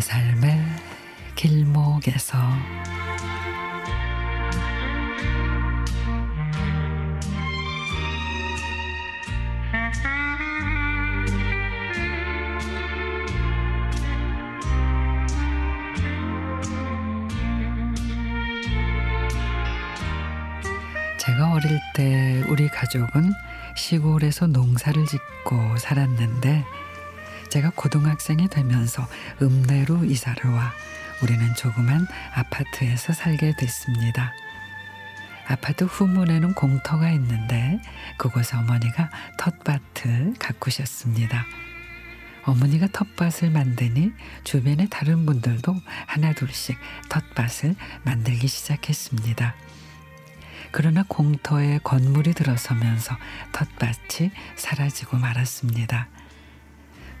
삶의 길목에서. 제가 어릴 때 우리 가족은 시골에서 농사를 짓고 살았는데 제가 고등학생이 되면서 읍내로 이사를 와 우리는 조그만 아파트에서 살게 됐습니다. 아파트 후문에는 공터가 있는데 그곳에 어머니가 텃밭을 가꾸셨습니다. 어머니가 텃밭을 만드니 주변의 다른 분들도 하나둘씩 텃밭을 만들기 시작했습니다. 그러나 공터에 건물이 들어서면서 텃밭이 사라지고 말았습니다.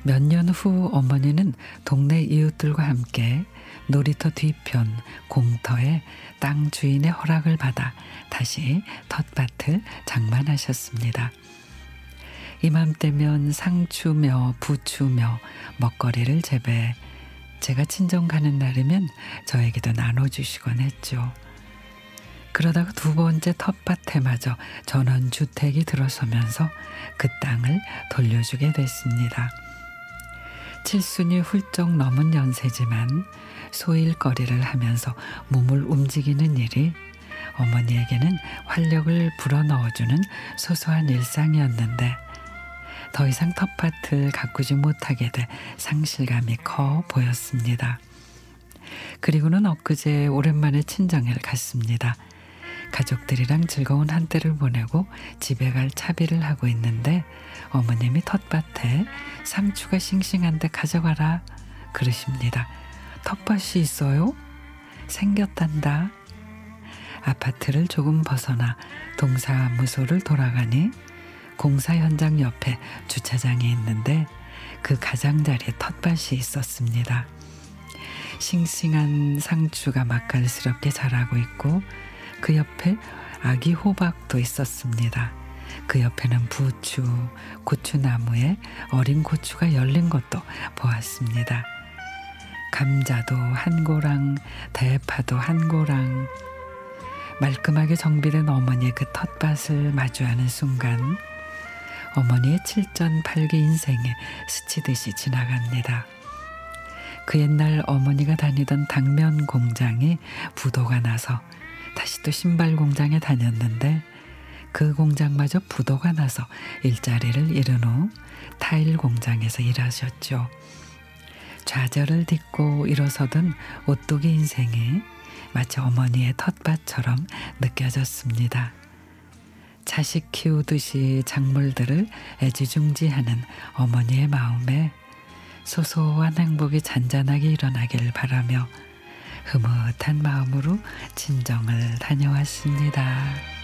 몇 년 후 어머니는 동네 이웃들과 함께 놀이터 뒤편 공터에 땅 주인의 허락을 받아 다시 텃밭을 장만하셨습니다. 이맘때면 상추며 부추며 먹거리를 재배해 제가 친정 가는 날이면 저에게도 나눠주시곤 했죠. 그러다가 두 번째 텃밭에마저 전원주택이 들어서면서 그 땅을 돌려주게 됐습니다. 칠순이 훌쩍 넘은 연세지만 소일거리를 하면서 몸을 움직이는 일이 어머니에게는 활력을 불어넣어주는 소소한 일상이었는데 더 이상 텃밭을 가꾸지 못하게 돼 상실감이 커 보였습니다. 그리고는 엊그제 오랜만에 친정에 갔습니다. 가족들이랑 즐거운 한때를 보내고 집에 갈 차비를 하고 있는데 어머님이 텃밭에 상추가 싱싱한데 가져가라 그러십니다. 텃밭이 있어요? 생겼단다. 아파트를 조금 벗어나 동사무소를 돌아가니 공사 현장 옆에 주차장이 있는데 그 가장자리에 텃밭이 있었습니다. 싱싱한 상추가 맛깔스럽게 자라고 있고 그 옆에 아기 호박도 있었습니다. 그 옆에는 부추, 고추나무에 어린 고추가 열린 것도 보았습니다. 감자도 한 고랑, 대파도 한 고랑. 말끔하게 정비된 어머니의 그 텃밭을 마주하는 순간 어머니의 칠전팔기 인생에 스치듯이 지나갑니다. 그 옛날 어머니가 다니던 당면 공장이 부도가 나서 다시 또 신발 공장에 다녔는데 그 공장마저 부도가 나서 일자리를 잃은 후 타일 공장에서 일하셨죠. 좌절을 딛고 일어서던 오뚜기 인생이 마치 어머니의 텃밭처럼 느껴졌습니다. 자식 키우듯이 작물들을 애지중지하는 어머니의 마음에 소소한 행복이 잔잔하게 일어나길 바라며 흐뭇한 마음으로 친정을 다녀왔습니다.